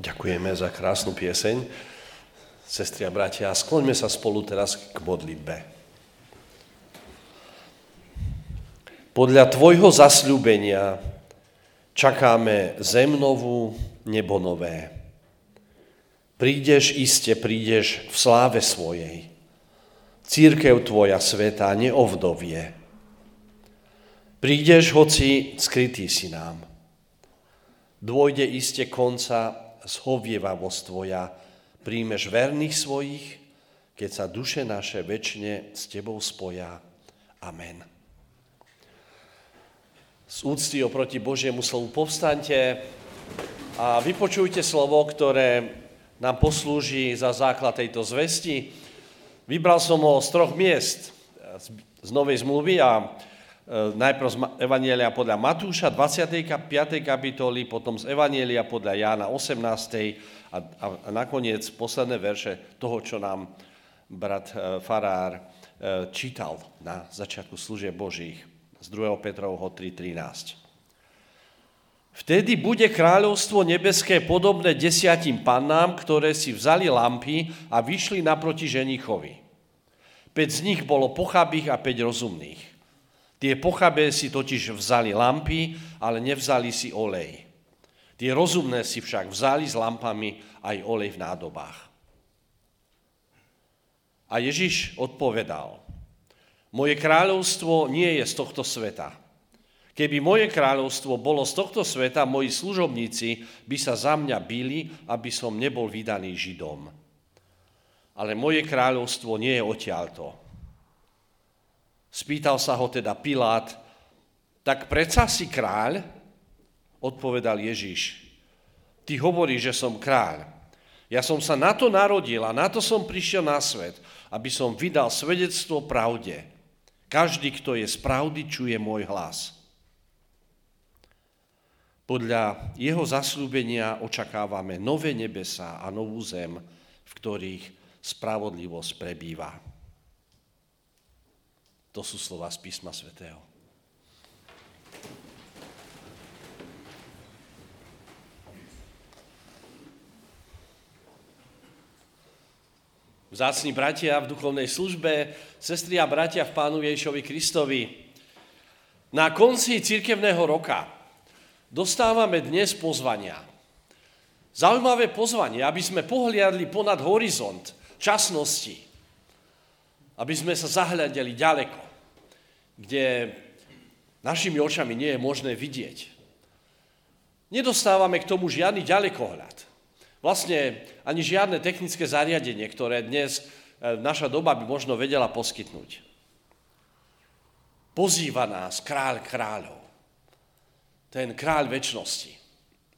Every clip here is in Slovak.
Ďakujeme za krásnu pieseň. Sestri a bratia, skloňme sa spolu teraz k modlitbe. Podľa Tvojho zasľúbenia čakáme zem novú, nebo nové. Prídeš, iste prídeš v sláve svojej. Církev Tvoja sveta neovdovie. Prídeš, hoci skrytý si nám. Dôjde iste konca zhovievavosť Tvoja, príjmeš verných svojich, keď sa duše naše väčšine s Tebou spoja. Amen. Z úcty oproti Božiemu slovu povstaňte a vypočujte slovo, ktoré nám poslúži za základ tejto zvesti. Vybral som ho z troch miest z Novej zmluvy a najprv z Evanielia podľa Matúša 25. kapitoly, potom z Evanielia podľa Jána 18. A, a, a nakoniec posledné verše toho, čo nám brat e, Farár e, čítal na začiatku služieb Božích z 2. Petrovho 3.13. Vtedy bude kráľovstvo nebeské podobné desiatim pannám, ktoré si vzali lampy a vyšli naproti ženichovi. Peť z nich bolo pochabých a päť rozumných. Tie pochabé si totiž vzali lampy, ale nevzali si olej. Tie rozumné si však vzali s lampami aj olej v nádobách. A Ježiš odpovedal, moje kráľovstvo nie je z tohto sveta. Keby moje kráľovstvo bolo z tohto sveta, moji služobníci by sa za mňa bili, aby som nebol vydaný Židom. Ale moje kráľovstvo nie je odtiaľto. Spýtal sa ho teda Pilát, tak predsa si kráľ? Odpovedal Ježiš, ty hovoríš, že som kráľ. Ja som sa na to narodil a na to som prišiel na svet, aby som vydal svedectvo pravde. Každý, kto je z pravdy, čuje môj hlas. Podľa jeho zaslúbenia očakávame nové nebesa a novú zem, v ktorých spravodlivosť prebýva. To sú slova z písma svätého. Vzácni bratia v duchovnej službe, sestri a bratia v Pánu Ježišovi Kristovi. Na konci cirkevného roka dostávame dnes pozvania. Zaujímavé pozvanie, aby sme pohliadli ponad horizont časnosti, aby sme sa zahľadili ďaleko, kde našimi očami nie je možné vidieť. Nedostávame k tomu žiadny ďalekohľad. Vlastne ani žiadne technické zariadenie, ktoré dnes e, naša doba by možno vedela poskytnúť. Pozýva nás kráľ kráľov. Ten kráľ väčšnosti.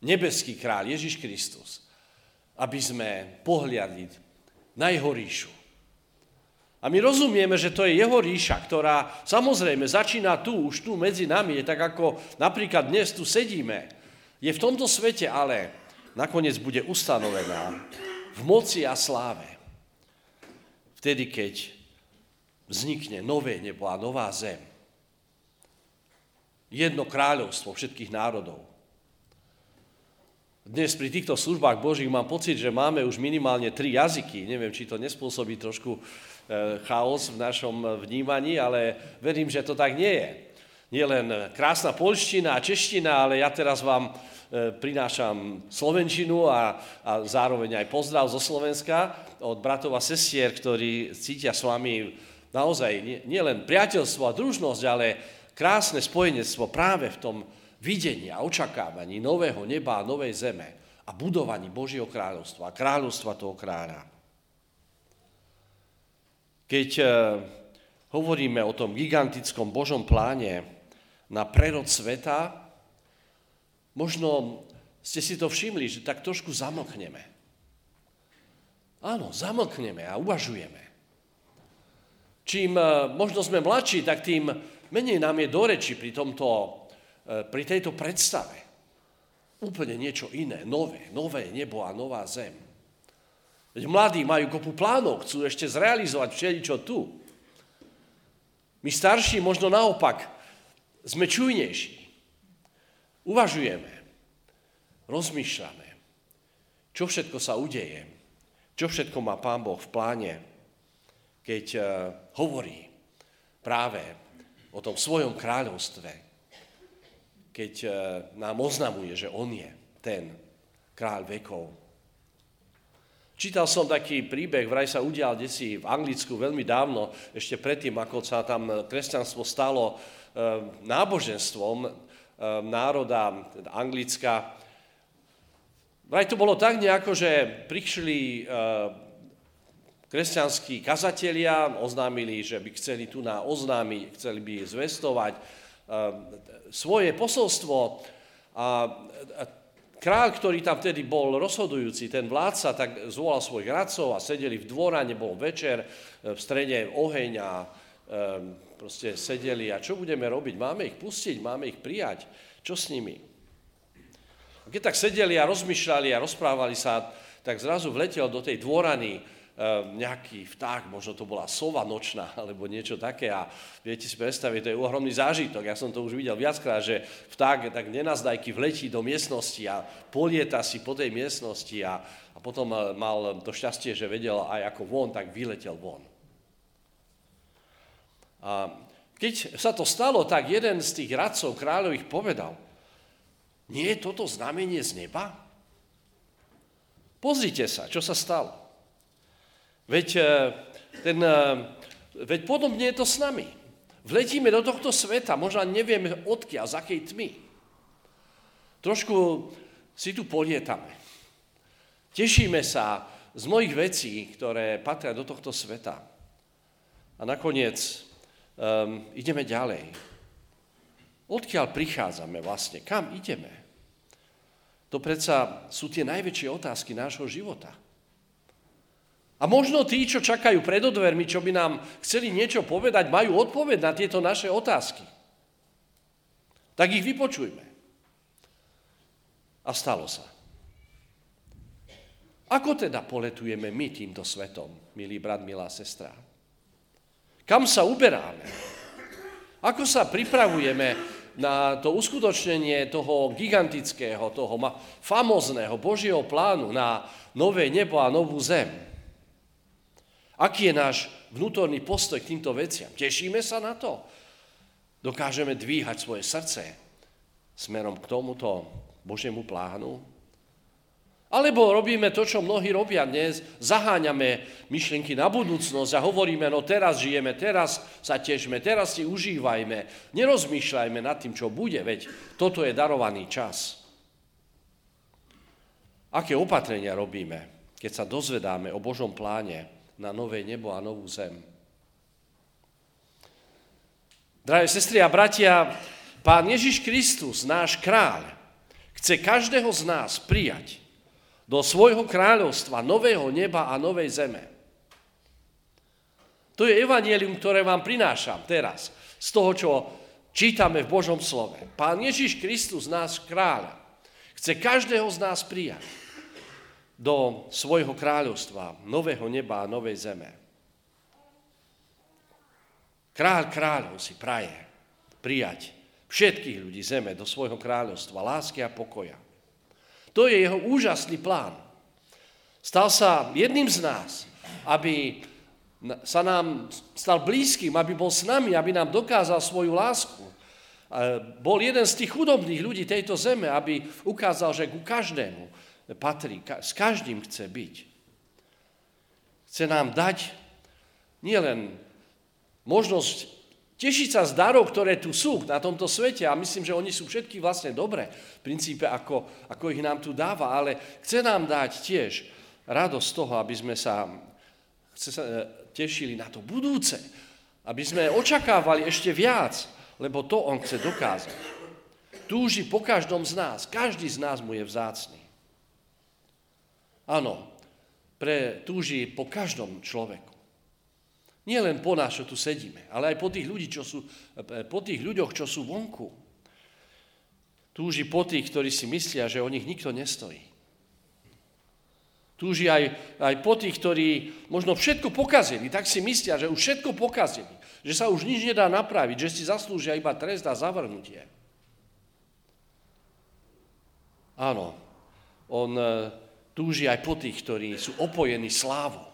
Nebeský kráľ Ježiš Kristus. Aby sme pohliadli na jeho ríšu a my rozumieme, že to je jeho ríša, ktorá samozrejme začína tu, už tu medzi nami, je tak ako napríklad dnes tu sedíme. Je v tomto svete, ale nakoniec bude ustanovená v moci a sláve. Vtedy, keď vznikne nové nebo a nová zem. Jedno kráľovstvo všetkých národov. Dnes pri týchto službách Božích mám pocit, že máme už minimálne tri jazyky. Neviem, či to nespôsobí trošku chaos v našom vnímaní, ale verím, že to tak nie je. Nie len krásna polština a čeština, ale ja teraz vám prinášam slovenčinu a, a zároveň aj pozdrav zo Slovenska od bratov a sestier, ktorí cítia s vami naozaj nielen nie priateľstvo a družnosť, ale krásne spojenectvo práve v tom videní a očakávaní nového neba a novej zeme a budovaní Božieho kráľovstva a kráľovstva toho kráľa. Keď eh, hovoríme o tom gigantickom Božom pláne na prerod sveta, možno ste si to všimli, že tak trošku zamlkneme. Áno, zamlkneme a uvažujeme. Čím eh, možno sme mladší, tak tým menej nám je do reči pri, tomto, eh, pri tejto predstave. Úplne niečo iné, nové, nové nebo a nová zem. Veď mladí majú kopu plánov, chcú ešte zrealizovať všeličo tu. My starší možno naopak sme čujnejší. Uvažujeme, rozmýšľame. Čo všetko sa udeje, čo všetko má Pán Boh v pláne, keď uh, hovorí práve o tom svojom kráľovstve, keď uh, nám oznamuje, že On je ten kráľ vekov. Čítal som taký príbeh, vraj sa udial desi v Anglicku veľmi dávno, ešte predtým, ako sa tam kresťanstvo stalo uh, náboženstvom uh, národa Anglicka. Vraj to bolo tak nejako, že prišli kresťanskí kazatelia, oznámili, že by chceli tu na oznámiť, chceli by zvestovať svoje posolstvo a Král, ktorý tam vtedy bol rozhodujúci, ten vládca, tak zvolal svojich radcov a sedeli v dvorane, bol večer, e, v strede oheň a e, proste sedeli a čo budeme robiť? Máme ich pustiť, máme ich prijať. Čo s nimi? A keď tak sedeli a rozmýšľali a rozprávali sa, tak zrazu vletel do tej dvorany nejaký vták, možno to bola sova nočná, alebo niečo také a viete si predstaviť, to je ohromný zážitok. Ja som to už videl viackrát, že vták tak nenazdajky vletí do miestnosti a polieta si po tej miestnosti a, a potom eh, mal to šťastie, že vedel aj ako von, tak vyletel von. A keď sa to stalo, tak jeden z tých radcov kráľových povedal, nie je toto znamenie z neba? Pozrite sa, čo sa stalo. Veď, eh, ten, eh, veď podobne je to s nami. Vletíme do tohto sveta, možno nevieme odkiaľ, z akej tmy. Trošku si tu polietame. Tešíme sa z mnohých vecí, ktoré patria do tohto sveta. A nakoniec um, ideme ďalej. Odkiaľ prichádzame vlastne? Kam ideme? To predsa sú tie najväčšie otázky nášho života. A možno tí, čo čakajú pred odvermi, čo by nám chceli niečo povedať, majú odpoveď na tieto naše otázky. Tak ich vypočujme. A stalo sa. Ako teda poletujeme my týmto svetom, milý brat, milá sestra? Kam sa uberáme? Ako sa pripravujeme na to uskutočnenie toho gigantického, toho famozného Božieho plánu na nové nebo a novú zem? Aký je náš vnútorný postoj k týmto veciam? Tešíme sa na to? Dokážeme dvíhať svoje srdce smerom k tomuto Božiemu plánu? Alebo robíme to, čo mnohí robia dnes, zaháňame myšlienky na budúcnosť a hovoríme, no teraz žijeme, teraz sa tešme, teraz si užívajme, nerozmýšľajme nad tým, čo bude, veď toto je darovaný čas. Aké opatrenia robíme, keď sa dozvedáme o Božom pláne, na nové nebo a novú zem. Drahé sestry a bratia, Pán Ježiš Kristus, náš kráľ, chce každého z nás prijať do svojho kráľovstva, nového neba a novej zeme. To je evanielium, ktoré vám prinášam teraz, z toho, čo čítame v Božom slove. Pán Ježiš Kristus, náš kráľ, chce každého z nás prijať do svojho kráľovstva, nového neba a novej zeme. Kráľ kráľov si praje prijať všetkých ľudí zeme do svojho kráľovstva, lásky a pokoja. To je jeho úžasný plán. Stal sa jedným z nás, aby sa nám stal blízkym, aby bol s nami, aby nám dokázal svoju lásku. Bol jeden z tých chudobných ľudí tejto zeme, aby ukázal, že ku každému patrí, s každým chce byť. Chce nám dať nielen možnosť tešiť sa z darov, ktoré tu sú na tomto svete a myslím, že oni sú všetky vlastne dobré v princípe, ako, ako ich nám tu dáva, ale chce nám dať tiež radosť toho, aby sme sa, chce sa e, tešili na to budúce, aby sme očakávali ešte viac, lebo to on chce dokázať. Túži po každom z nás, každý z nás mu je vzácný. Áno, pre, túži po každom človeku. Nie len po nás, čo tu sedíme, ale aj po tých, ľudí, čo sú, po tých ľuďoch, čo sú vonku. Túži po tých, ktorí si myslia, že o nich nikto nestojí. Túži aj, aj po tých, ktorí možno všetko pokazili, tak si myslia, že už všetko pokazili, že sa už nič nedá napraviť, že si zaslúžia iba trest a zavrnutie. Áno, on túži aj po tých, ktorí sú opojení slávou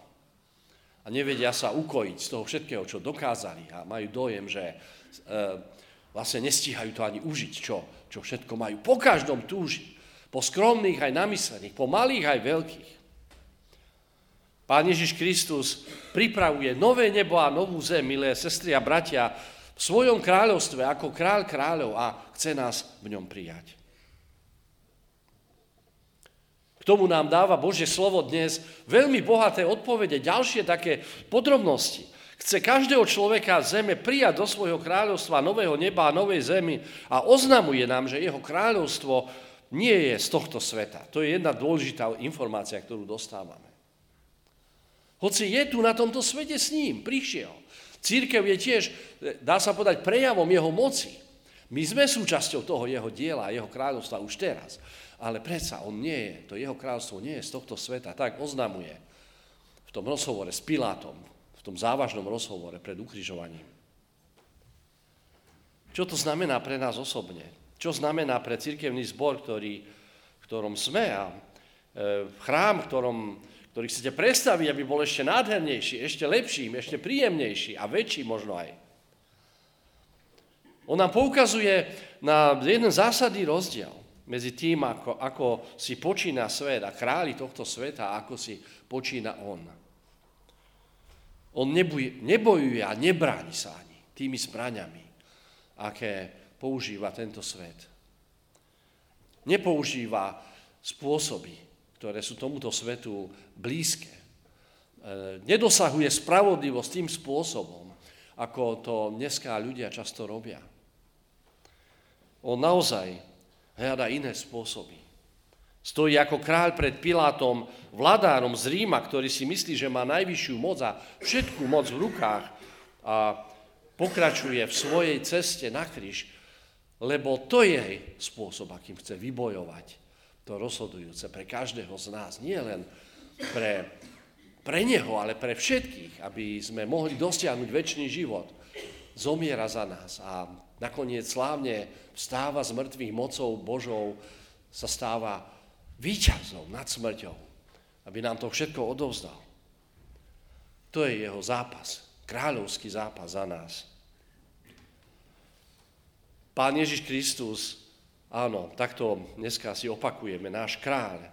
a nevedia sa ukojiť z toho všetkého, čo dokázali a majú dojem, že e, vlastne nestíhajú to ani užiť, čo, čo všetko majú. Po každom túži. Po skromných aj namyslených, po malých aj veľkých. Pán Ježiš Kristus pripravuje nové nebo a novú zem, milé sestry a bratia, v svojom kráľovstve ako kráľ kráľov a chce nás v ňom prijať. K tomu nám dáva Božie slovo dnes veľmi bohaté odpovede, ďalšie také podrobnosti. Chce každého človeka zeme prijať do svojho kráľovstva nového neba a novej zemi a oznamuje nám, že jeho kráľovstvo nie je z tohto sveta. To je jedna dôležitá informácia, ktorú dostávame. Hoci je tu na tomto svete s ním, prišiel. Církev je tiež, dá sa povedať, prejavom jeho moci. My sme súčasťou toho jeho diela, jeho kráľovstva už teraz. Ale predsa on nie je, to jeho kráľovstvo nie je z tohto sveta. Tak oznamuje v tom rozhovore s Pilátom, v tom závažnom rozhovore pred ukrižovaním. Čo to znamená pre nás osobne? Čo znamená pre církevný zbor, ktorý, v ktorom sme a e, chrám, v ktorom ktorý chcete predstaviť, aby bol ešte nádhernejší, ešte lepší, ešte príjemnejší a väčší možno aj. On nám poukazuje na jeden zásadný rozdiel medzi tým, ako, ako si počína svet a králi tohto sveta ako si počína on. On neboj, nebojuje a nebráni sa ani tými zbraňami, aké používa tento svet. Nepoužíva spôsoby, ktoré sú tomuto svetu blízke. E, nedosahuje spravodlivosť tým spôsobom, ako to dneska ľudia často robia. On naozaj hľada iné spôsoby. Stojí ako kráľ pred Pilátom, vladárom z Ríma, ktorý si myslí, že má najvyššiu moc a všetkú moc v rukách a pokračuje v svojej ceste na kríž, lebo to je spôsob, akým chce vybojovať to rozhodujúce pre každého z nás, nie len pre, pre neho, ale pre všetkých, aby sme mohli dosiahnuť väčší život. Zomiera za nás a nakoniec slávne vstáva z mŕtvych mocou Božou, sa stáva výťazom nad smrťou, aby nám to všetko odovzdal. To je jeho zápas, kráľovský zápas za nás. Pán Ježiš Kristus Áno, takto dneska si opakujeme. Náš kráľ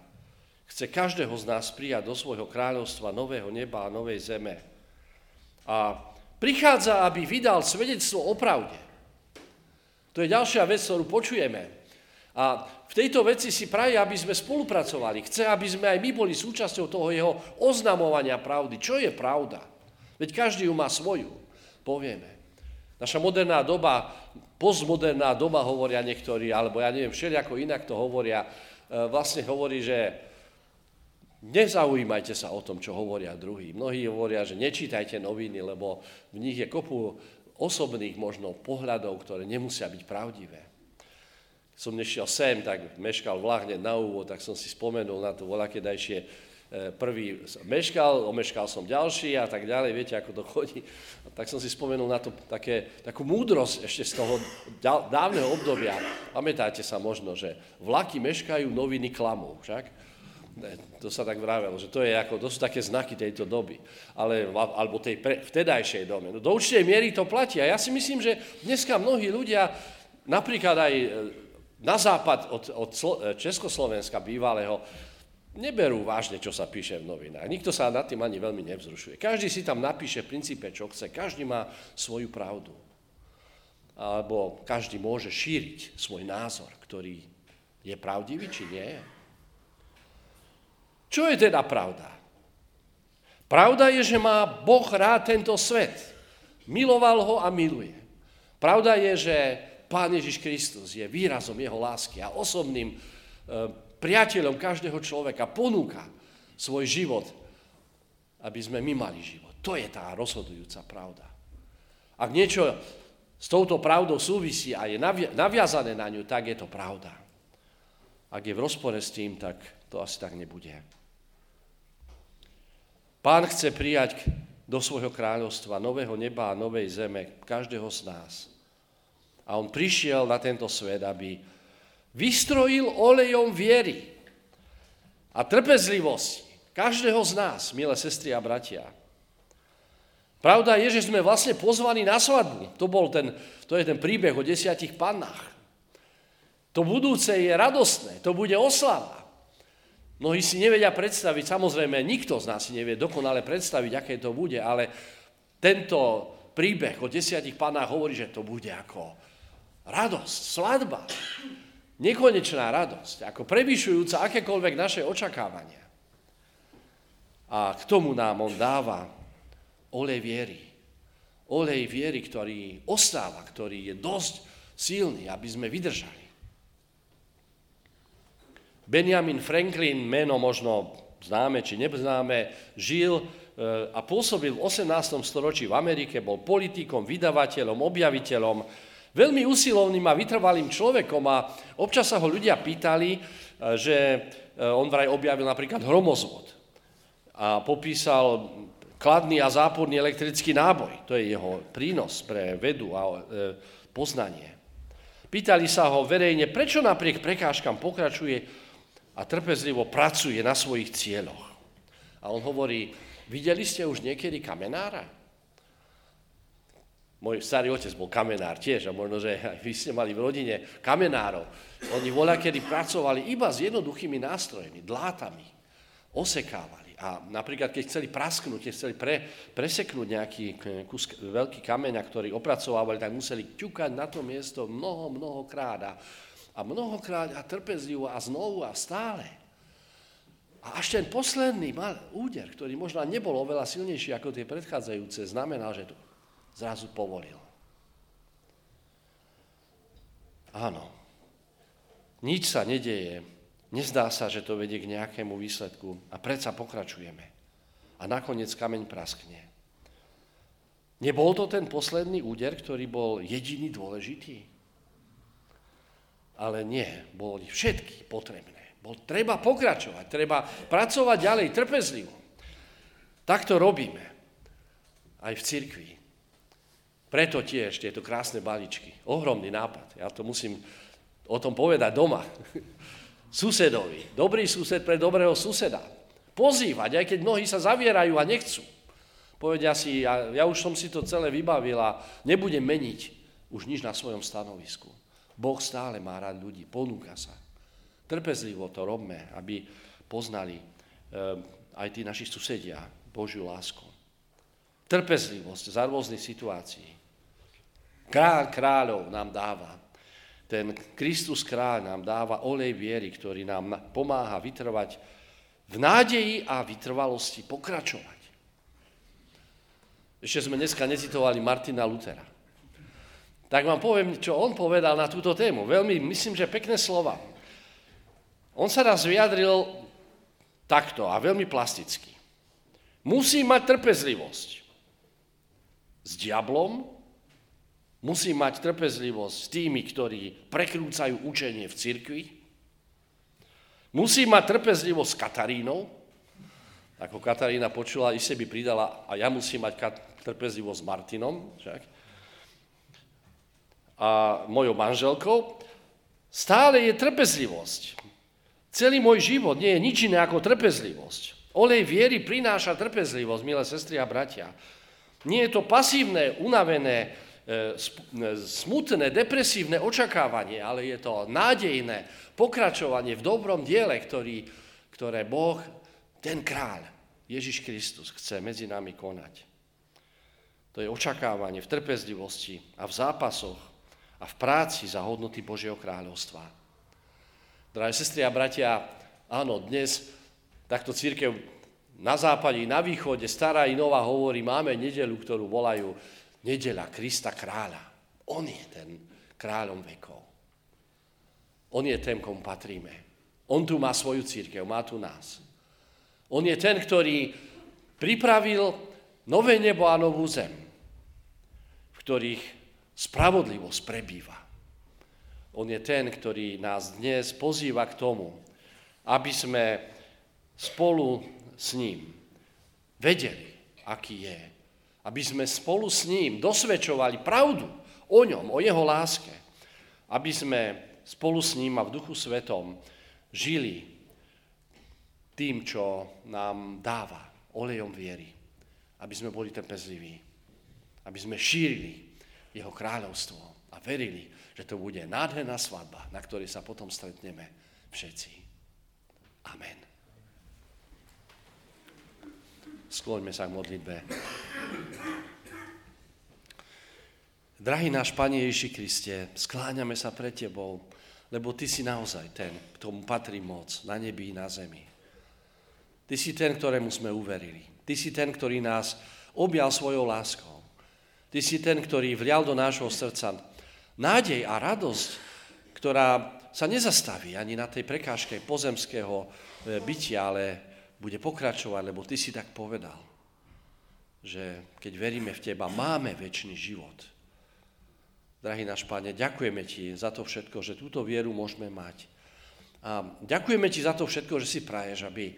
chce každého z nás prijať do svojho kráľovstva nového neba a novej zeme. A prichádza, aby vydal svedectvo o pravde. To je ďalšia vec, ktorú počujeme. A v tejto veci si praje, aby sme spolupracovali. Chce, aby sme aj my boli súčasťou toho jeho oznamovania pravdy. Čo je pravda? Veď každý ju má svoju, povieme. Naša moderná doba, postmoderná doba hovoria niektorí, alebo ja neviem, všelijako inak to hovoria, e, vlastne hovorí, že nezaujímajte sa o tom, čo hovoria druhí. Mnohí hovoria, že nečítajte noviny, lebo v nich je kopu osobných možno pohľadov, ktoré nemusia byť pravdivé. Som nešiel sem, tak meškal vlak na úvod, tak som si spomenul na to voľakedajšie E, prvý meškal, omeškal som ďalší a tak ďalej, viete, ako to chodí. Tak som si spomenul na to také, takú múdrosť ešte z toho dávneho obdobia. Pamätáte sa možno, že vlaky meškajú, noviny klamú, však? To sa tak vravelo, že to, je ako, to sú také znaky tejto doby, ale, alebo tej pre, vtedajšej dobe. No, do určitej miery to platí a ja si myslím, že dneska mnohí ľudia, napríklad aj e, na západ od, od Československa bývalého, neberú vážne, čo sa píše v novinách. Nikto sa nad tým ani veľmi nevzrušuje. Každý si tam napíše v princípe, čo chce. Každý má svoju pravdu. Alebo každý môže šíriť svoj názor, ktorý je pravdivý, či nie je. Čo je teda pravda? Pravda je, že má Boh rád tento svet. Miloval ho a miluje. Pravda je, že Pán Ježiš Kristus je výrazom jeho lásky a osobným e, priateľom každého človeka, ponúka svoj život, aby sme my mali život. To je tá rozhodujúca pravda. Ak niečo s touto pravdou súvisí a je naviazané na ňu, tak je to pravda. Ak je v rozpore s tým, tak to asi tak nebude. Pán chce prijať do svojho kráľovstva nového neba a novej zeme každého z nás. A on prišiel na tento svet, aby vystrojil olejom viery a trpezlivosť každého z nás, milé sestry a bratia. Pravda je, že sme vlastne pozvaní na svadbu. To, bol ten, to je ten príbeh o desiatich pannách. To budúce je radostné, to bude oslava. Mnohí si nevedia predstaviť, samozrejme, nikto z nás si nevie dokonale predstaviť, aké to bude, ale tento príbeh o desiatich pannách hovorí, že to bude ako radosť, svadba. Nekonečná radosť, ako prevyšujúca akékoľvek naše očakávania. A k tomu nám on dáva olej viery. Olej viery, ktorý ostáva, ktorý je dosť silný, aby sme vydržali. Benjamin Franklin, meno možno známe či neznáme, žil eh, a pôsobil v 18. storočí v Amerike, bol politikom, vydavateľom, objaviteľom, Veľmi usilovným a vytrvalým človekom a občas sa ho ľudia pýtali, e, že e, on vraj objavil napríklad hromozvod a popísal kladný a záporný elektrický náboj. To je jeho prínos pre vedu a e, poznanie. Pýtali sa ho verejne, prečo napriek prekážkam pokračuje a trpezlivo pracuje na svojich cieľoch. A on hovorí, videli ste už niekedy kamenára? Môj starý otec bol kamenár tiež a možno, že aj vy ste mali v rodine kamenárov. Oni voľa kedy pracovali iba s jednoduchými nástrojmi, dlátami, osekávali. A napríklad, keď chceli prasknúť, keď chceli pre, preseknúť nejaký kus veľký kameň, ktorý opracovávali, tak museli ťukať na to miesto mnoho, mnohokrát a, a mnohokrát a trpezlivo a znovu a stále. A až ten posledný mal úder, ktorý možno nebol oveľa silnejší ako tie predchádzajúce, znamenal, že to zrazu povolil. Áno, nič sa nedeje, nezdá sa, že to vedie k nejakému výsledku a predsa pokračujeme. A nakoniec kameň praskne. Nebol to ten posledný úder, ktorý bol jediný dôležitý? Ale nie, boli všetky potrebné. Bol treba pokračovať, treba pracovať ďalej trpezlivo. Tak to robíme aj v cirkvi. Preto tiež tieto krásne balíčky. Ohromný nápad. Ja to musím o tom povedať doma. Susedovi. Dobrý sused pre dobrého suseda. Pozývať, aj keď mnohí sa zavierajú a nechcú. Povedia si, ja, ja už som si to celé vybavil a nebudem meniť už nič na svojom stanovisku. Boh stále má rád ľudí, ponúka sa. Trpezlivo to robme, aby poznali e, aj tí naši susedia Božiu lásku. Trpezlivosť za rôznych situácií. Kráľ kráľov nám dáva. Ten Kristus kráľ nám dáva olej viery, ktorý nám pomáha vytrvať v nádeji a vytrvalosti pokračovať. Ešte sme dneska necitovali Martina Lutera. Tak vám poviem, čo on povedal na túto tému. Veľmi, myslím, že pekné slova. On sa raz vyjadril takto a veľmi plasticky. Musí mať trpezlivosť s diablom, Musí mať trpezlivosť s tými, ktorí prekrúcajú učenie v cirkvi. Musí mať trpezlivosť s Katarínou. Ako Katarína počula, i by pridala, a ja musím mať trpezlivosť s Martinom. Však. A mojou manželkou. Stále je trpezlivosť. Celý môj život nie je nič iné ako trpezlivosť. Olej viery prináša trpezlivosť, milé sestry a bratia. Nie je to pasívne, unavené, E, e, smutné, depresívne očakávanie, ale je to nádejné pokračovanie v dobrom diele, ktorý, ktoré Boh, ten kráľ, Ježiš Kristus, chce medzi nami konať. To je očakávanie v trpezlivosti a v zápasoch a v práci za hodnoty Božieho kráľovstva. Drahé sestry a bratia, áno, dnes takto církev na západe i na východe, stará i nová hovorí, máme nedelu, ktorú volajú nedela Krista kráľa. On je ten kráľom vekov. On je ten, komu patríme. On tu má svoju církev, má tu nás. On je ten, ktorý pripravil nové nebo a novú zem, v ktorých spravodlivosť prebýva. On je ten, ktorý nás dnes pozýva k tomu, aby sme spolu s ním vedeli, aký je. Aby sme spolu s ním dosvedčovali pravdu o ňom, o jeho láske, aby sme spolu s ním a v duchu svetom žili tým, čo nám dáva olejom viery, aby sme boli trpezliví, aby sme šírili jeho kráľovstvo a verili, že to bude nádherná svadba, na ktorej sa potom stretneme všetci. Amen. Skloňme sa k modlitbe. Drahý náš Pane Ježiši Kriste, skláňame sa pred Tebou, lebo Ty si naozaj ten, k patrí moc na nebi i na zemi. Ty si ten, ktorému sme uverili. Ty si ten, ktorý nás objal svojou láskou. Ty si ten, ktorý vlial do nášho srdca nádej a radosť, ktorá sa nezastaví ani na tej prekážke pozemského e, bytia, ale bude pokračovať, lebo Ty si tak povedal, že keď veríme v Teba, máme väčší život. Drahý náš Pane, ďakujeme Ti za to všetko, že túto vieru môžeme mať. A ďakujeme Ti za to všetko, že si praješ, aby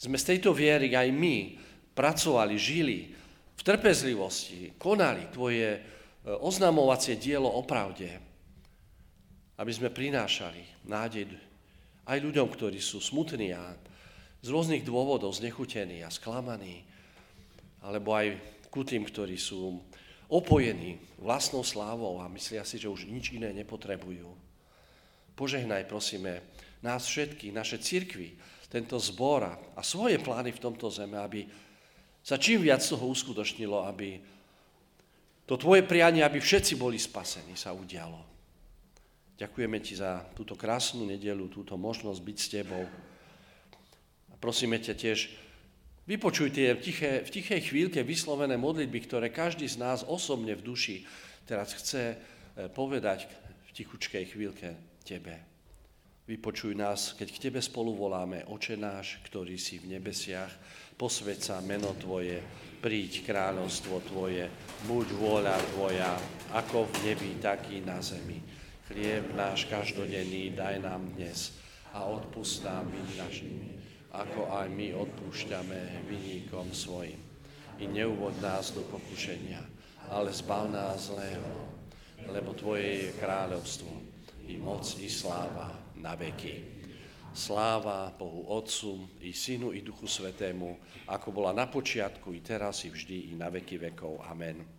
sme z tejto viery aj my pracovali, žili v trpezlivosti, konali Tvoje e, oznamovacie dielo o pravde, aby sme prinášali nádej aj ľuďom, ktorí sú smutní a z rôznych dôvodov znechutení a sklamaní, alebo aj ku tým, ktorí sú opojení vlastnou slávou a myslia si, že už nič iné nepotrebujú. Požehnaj, prosíme, nás všetky, naše cirkvy, tento zbor a svoje plány v tomto zeme, aby sa čím viac toho uskutočnilo, aby to tvoje prianie, aby všetci boli spasení, sa udialo. Ďakujeme ti za túto krásnu nedelu, túto možnosť byť s tebou. A prosíme ťa tiež, Vypočuj tie v, tiché, v tichej chvíľke vyslovené modlitby, ktoré každý z nás osobne v duši teraz chce e, povedať v tichučkej chvíľke Tebe. Vypočuj nás, keď k Tebe spolu voláme, Oče náš, ktorý si v nebesiach, posved sa meno Tvoje, príď kráľovstvo Tvoje, buď vôľa Tvoja, ako v nebi, tak i na zemi. Chlieb náš každodenný daj nám dnes a odpust nám našimi ako aj my odpúšťame vyníkom svojim. I neuvod nás do pokušenia, ale zbav nás zlého, lebo Tvoje je kráľovstvo, i moc, i sláva na veky. Sláva Bohu Otcu, i Synu, i Duchu Svetému, ako bola na počiatku, i teraz, i vždy, i na veky vekov. Amen.